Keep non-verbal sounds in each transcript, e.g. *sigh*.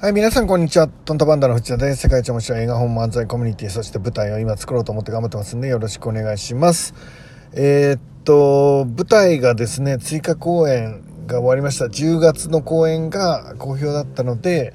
はい、皆さんこんにちは。トントバンダの藤田です。世界一面白い映画本漫才コミュニティ、そして舞台を今作ろうと思って頑張ってますんで、よろしくお願いします。えー、っと、舞台がですね、追加公演が終わりました。10月の公演が好評だったので、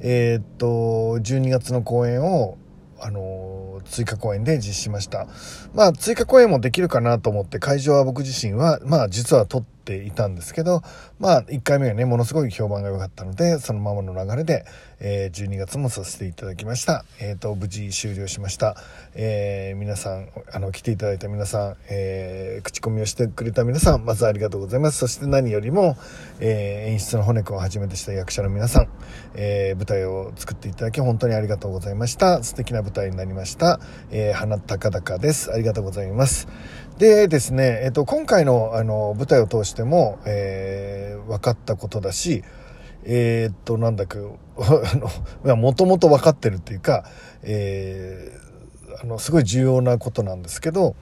えー、っと、12月の公演を、あの追加公演で実施しました。まあ、追加公演もできるかなと思って、会場は僕自身は、まあ、実は撮っていたんですけど、まあ、1回目がね、ものすごい評判が良かったので、そのままの流れで、えー、12月もさせていただきました。えっ、ー、と、無事終了しました。えー、皆さん、あの、来ていただいた皆さん、えー、口コミをしてくれた皆さん、まずありがとうございます。そして何よりも、えー、演出の骨子をはじめとした役者の皆さん、えー、舞台を作っていただき本当にありがとうございました。素敵な舞台になりました。えー、花高々です。ありがとうございます。でですね、えっ、と、今回のあの舞台を通しても、えー、分かったことだし、えー、っと、なんだか、*laughs* あの、もともと分かってるっていうか、えー、あの、すごい重要なことなんですけど、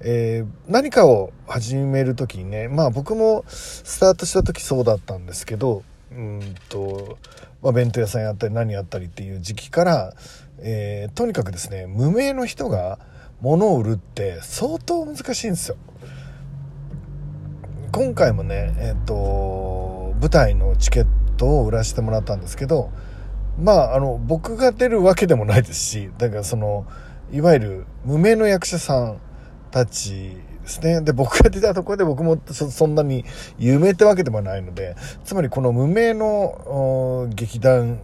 えー、何かを始める時にね、まあ僕もスタートした時そうだったんですけど、うんと、まあ、弁当屋さんやったり何やったりっていう時期から、えー、とにかくですね、無名の人が、物を売るって相当難しいんですよ。今回もね、えっ、ー、と、舞台のチケットを売らせてもらったんですけど、まあ、あの、僕が出るわけでもないですし、だからその、いわゆる無名の役者さんたちですね。で、僕が出たところで僕もそんなに有名ってわけでもないので、つまりこの無名の劇団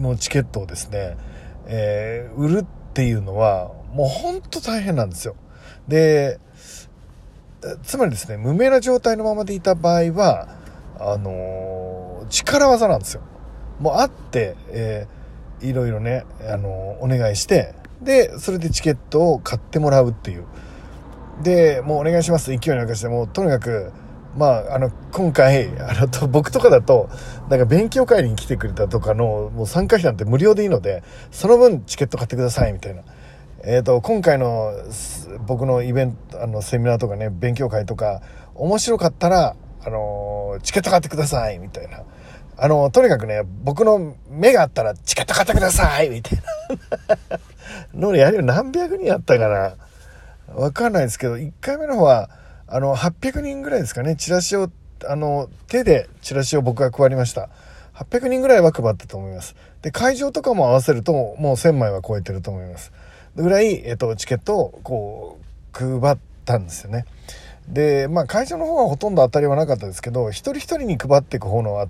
のチケットをですね、えー、売るっていうのは、もうほんと大変なんですよ。で、つまりですね、無名な状態のままでいた場合は、あのー、力技なんですよ。もうあって、えー、いろいろね、あのー、お願いして、で、それでチケットを買ってもらうっていう。で、もうお願いします勢いなんかして、もうとにかく、まあ、あの、今回、あの、と僕とかだと、なんか勉強会に来てくれたとかの、もう参加費なんて無料でいいので、その分チケット買ってください、みたいな。えっ、ー、と、今回の僕のイベント、あの、セミナーとかね、勉強会とか、面白かったら、あの、チケット買ってください、みたいな。あの、とにかくね、僕の目があったらチケット買ってください、みたいな。のやるよ何百人やったかな。わかんないですけど、1回目の方は、あの、800人ぐらいですかね、チラシを、あの、手でチラシを僕が配りました。800人ぐらいは配ったと思います。で、会場とかも合わせると、もう1000枚は超えてると思います。ぐらい、えっと、チケットをこう配ったんですよね。で、まあ、会場の方はほとんど当たりはなかったですけど一人一人に配っていく方の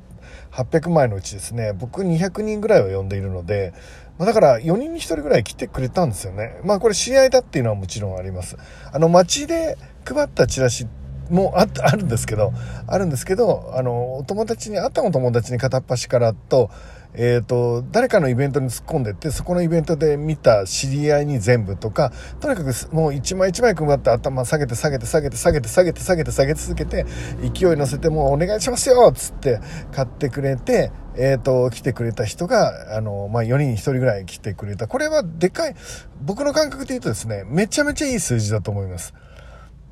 800枚のうちですね僕200人ぐらいを呼んでいるので、まあ、だから4人に1人ぐらい来てくれたんですよね。まあこれ試合だっていうのはもちろんあります。あの街で配ったチラシもああるんですけどあるんですけどあのお友達に会ったお友達に片っ端からとえっ、ー、と、誰かのイベントに突っ込んでって、そこのイベントで見た知り合いに全部とか、とにかくもう一枚一枚配って頭下げて下げて下げて下げて下げて下げて下げ続けて、勢い乗せてもうお願いしますよっつって買ってくれて、えっ、ー、と、来てくれた人が、あの、まあ、4人に1人ぐらい来てくれた。これはでかい、僕の感覚で言うとですね、めちゃめちゃいい数字だと思います。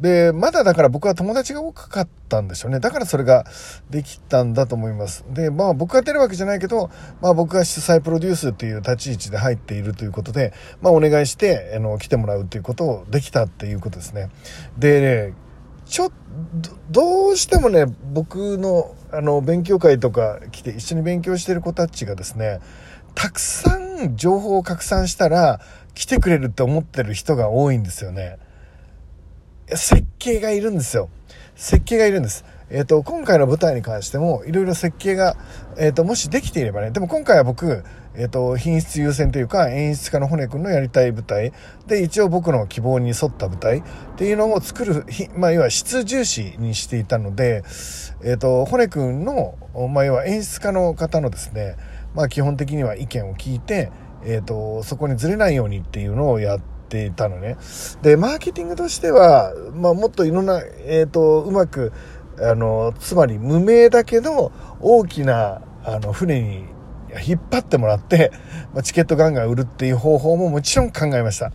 で、まだだから僕は友達が多かったんでしょうね。だからそれができたんだと思います。で、まあ僕が出るわけじゃないけど、まあ僕が主催プロデュースっていう立ち位置で入っているということで、まあお願いして、あの、来てもらうっていうことをできたっていうことですね。でね、ちょっと、どうしてもね、僕の、あの、勉強会とか来て一緒に勉強してる子たちがですね、たくさん情報を拡散したら来てくれるって思ってる人が多いんですよね。設計がいるんですよ。設計がいるんです。えっ、ー、と、今回の舞台に関しても、いろいろ設計が、えっ、ー、と、もしできていればね、でも今回は僕、えっ、ー、と、品質優先というか、演出家の骨くんのやりたい舞台、で、一応僕の希望に沿った舞台っていうのを作る、まあ、要は質重視にしていたので、えっ、と、骨くんの、まあ、要は演出家の方のですね、まあ、基本的には意見を聞いて、えっ、と、そこにずれないようにっていうのをやって、ていたのね。で、マーケティングとしては、まあ、もっといろんな、えっ、ー、と、うまく、あの、つまり無名だけど、大きな、あの、船に引っ張ってもらって、まあ、チケットガンガン売るっていう方法ももちろん考えました。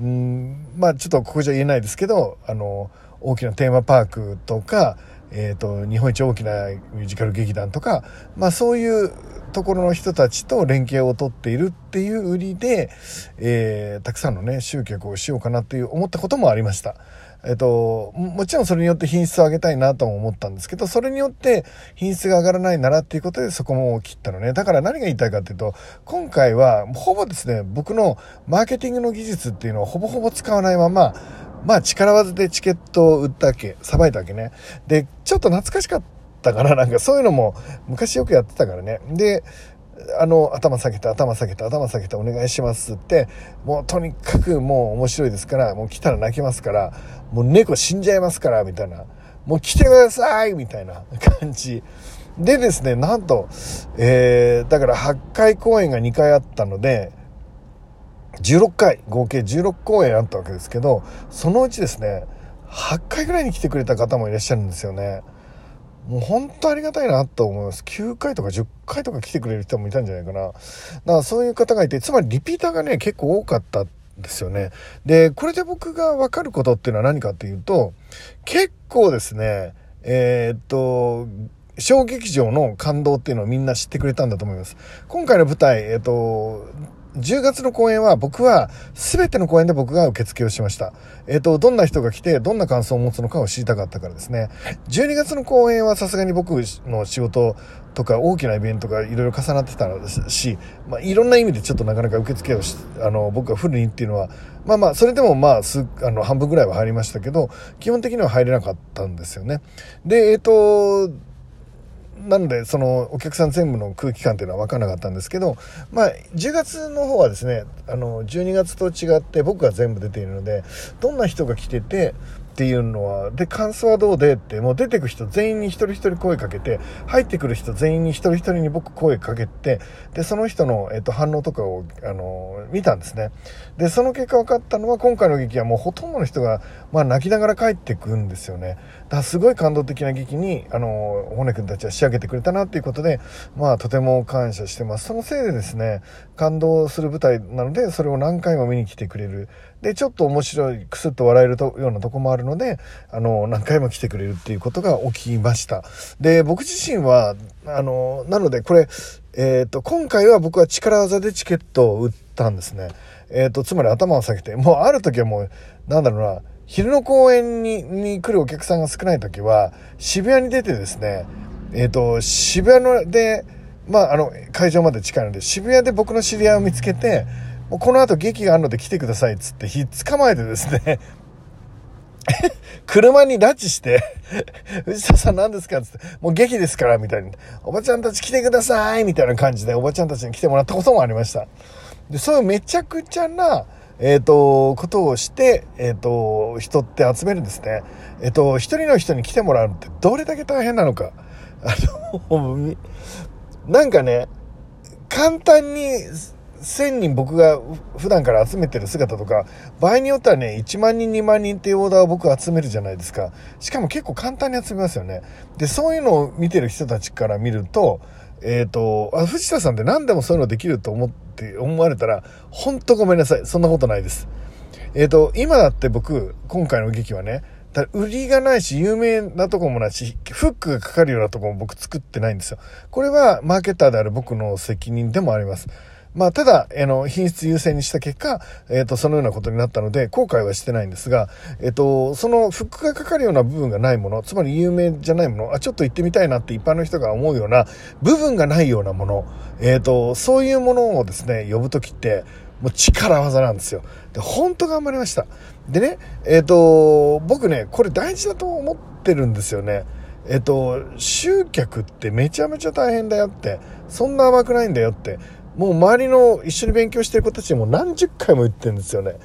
うん、まあ、ちょっとここじゃ言えないですけど、あの、大きなテーマパークとか、えっ、ー、と、日本一大きなミュージカル劇団とか、まあそういうところの人たちと連携を取っているっていう売りで、えー、たくさんのね、集客をしようかなっていう思ったこともありました。えっと、もちろんそれによって品質を上げたいなとも思ったんですけど、それによって品質が上がらないならっていうことでそこも切ったのね。だから何が言いたいかっていうと、今回はほぼですね、僕のマーケティングの技術っていうのをほぼほぼ使わないまま、まあ力技でチケットを売ったわけ、さばいたわけね。で、ちょっと懐かしかったから、なんかそういうのも昔よくやってたからね。で、あの、頭下げて、頭下げて、頭下げてお願いしますって、もうとにかくもう面白いですから、もう来たら泣きますから、もう猫死んじゃいますから、みたいな。もう来てくださいみたいな *laughs* 感じ。でですね、なんと、えー、だから8回公演が2回あったので、16回、合計16公演あったわけですけど、そのうちですね、8回ぐらいに来てくれた方もいらっしゃるんですよね。もう本当ありがたいなと思います。9回とか10回とか来てくれる人もいたんじゃないかな。だからそういう方がいて、つまりリピーターがね、結構多かったんですよね。で、これで僕がわかることっていうのは何かっていうと、結構ですね、えー、っと、小劇場の感動っていうのをみんな知ってくれたんだと思います。今回の舞台、え、っと、10月の公演は僕は全ての公演で僕が受付をしました。えっ、ー、と、どんな人が来てどんな感想を持つのかを知りたかったからですね。12月の公演はさすがに僕の仕事とか大きなイベントがいろいろ重なってたのですし、まあ、いろんな意味でちょっとなかなか受付をし、あの、僕がフルにっていうのは、まあまあ、それでもまあ、す、あの、半分ぐらいは入りましたけど、基本的には入れなかったんですよね。で、えっ、ー、と、なので、そのお客さん全部の空気感っていうのは分からなかったんですけど、まあ、10月の方はですね、あの、12月と違って僕が全部出ているので、どんな人が来てて、っていうのは、で、感想はどうでって、もう出てく人全員に一人一人声かけて、入ってくる人全員に一人一人に僕声かけて、で、その人の、えっと、反応とかを、あの、見たんですね。で、その結果分かったのは、今回の劇はもうほとんどの人が、まあ、泣きながら帰ってくんですよね。だからすごい感動的な劇に、あの、骨くんたちは仕上げてくれたなっていうことで、まあ、とても感謝してます。そのせいでですね、感動する舞台なので、それを何回も見に来てくれる。で、ちょっと面白い、くすっと笑えるとようなとこもあるので、あの、何回も来てくれるっていうことが起きました。で、僕自身は、あの、なのでこれ、えっ、ー、と、今回は僕は力技でチケットを売ったんですね。えっ、ー、と、つまり頭を下げて、もうある時はもう、なんだろうな、昼の公演にに来るお客さんが少ない時は、渋谷に出てですね、えっ、ー、と、渋谷ので、まあ、あの、会場まで近いので、渋谷で僕の知り合いを見つけて、もうこの後劇があるので来てくださいっつってひっ捕まえてですね *laughs* 車に拉致して *laughs* 藤田さん何ですかっつって、もう劇ですから、みたいに。おばちゃんたち来てくださいみたいな感じで、おばちゃんたちに来てもらったこともありました。で、そういうめちゃくちゃな、えっ、ー、と、ことをして、えっ、ー、と、人って集めるんですね。えっ、ー、と、一人の人に来てもらうってどれだけ大変なのか。あの、*laughs* なんかね、簡単に1000人僕が普段から集めてる姿とか、場合によってはね、1万人、2万人っていうオーダーを僕集めるじゃないですか。しかも結構簡単に集めますよね。で、そういうのを見てる人たちから見ると、えっ、ー、と、あ、藤田さんって何でもそういうのできると思って、思われたら、ほんとごめんなさい。そんなことないです。えっ、ー、と、今だって僕、今回の劇はね、だ売りがないし、有名なとこもないし、フックがかかるようなとこも僕作ってないんですよ。これはマーケターである僕の責任でもあります。まあ、ただ、あの、品質優先にした結果、えっ、ー、と、そのようなことになったので、後悔はしてないんですが、えっ、ー、と、そのフックがかかるような部分がないもの、つまり有名じゃないもの、あ、ちょっと行ってみたいなって一般の人が思うような部分がないようなもの、えっ、ー、と、そういうものをですね、呼ぶときって、もう力技なんですよ。で、本当頑張りました。でね、えっ、と、僕ね、これ大事だと思ってるんですよね。えっと、集客ってめちゃめちゃ大変だよって、そんな甘くないんだよって、もう周りの一緒に勉強してる子たちにも何十回も言ってるんですよね。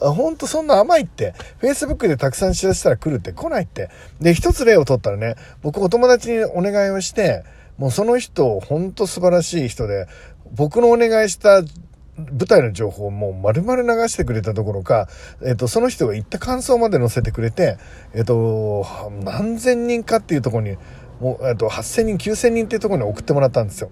あ、ほんとそんな甘いって、Facebook でたくさん知らせたら来るって来ないって。で、一つ例を取ったらね、僕お友達にお願いをして、もうその人、ほんと素晴らしい人で、僕のお願いした舞台の情報をもう丸々流してくれたどころか、えっ、と、その人が言った感想まで載せてくれて、えっ、と、何千人かっていうところに、もう、えっ、と、8000人、9000人っていうところに送ってもらったんですよ。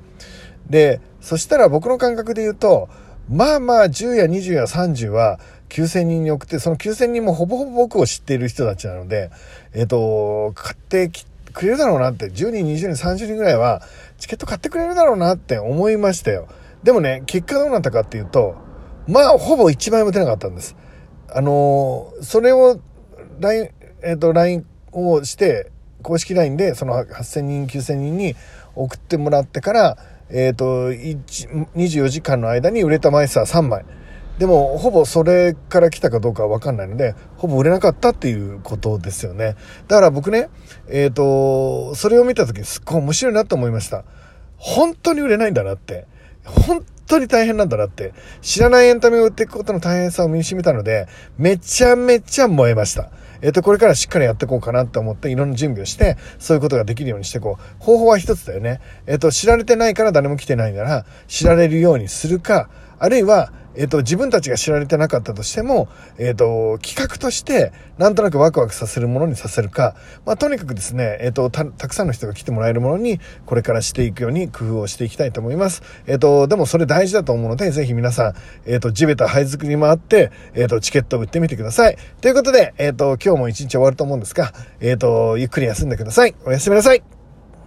で、そしたら僕の感覚で言うと、まあまあ10や20や30は9000人に送って、その9000人もほぼほぼ僕を知っている人たちなので、えっ、ー、と、買ってくれるだろうなって、10人、20人、30人ぐらいはチケット買ってくれるだろうなって思いましたよ。でもね、結果どうなったかっていうと、まあ、ほぼ1枚も出なかったんです。あのー、それを、LINE、えっ、ー、と、LINE をして、公式 LINE で、その8000人、9000人に送ってもらってから、えっ、ー、と、24時間の間に売れた枚数は3枚。でも、ほぼそれから来たかどうかはわかんないので、ほぼ売れなかったっていうことですよね。だから僕ね、えっ、ー、と、それを見た時すっごい面白いなと思いました。本当に売れないんだなって。本当に大変なんだなって。知らないエンタメを売っていくことの大変さを身に染みたので、めちゃめちゃ燃えました。えっ、と、これからしっかりやっていこうかなと思って、いろんな準備をして、そういうことができるようにしていこう。方法は一つだよね。えっ、と、知られてないから誰も来てないなら、知られるようにするか、あるいは、えっ、と、自分たちが知られてなかったとしても、えっ、と、企画として、なんとなくワクワクさせるものにさせるか、まあ、とにかくですね、えっ、とた、たくさんの人が来てもらえるものに、これからしていくように工夫をしていきたいと思います。えっ、と、でもそれ大事だと思うので、ぜひ皆さん、えっ、と、地べた灰作り回って、えっ、と、チケットを売ってみてください。ということで、えっ、と、今日も一日終わると思うんですが、えっ、と、ゆっくり休んでください。おやすみなさい。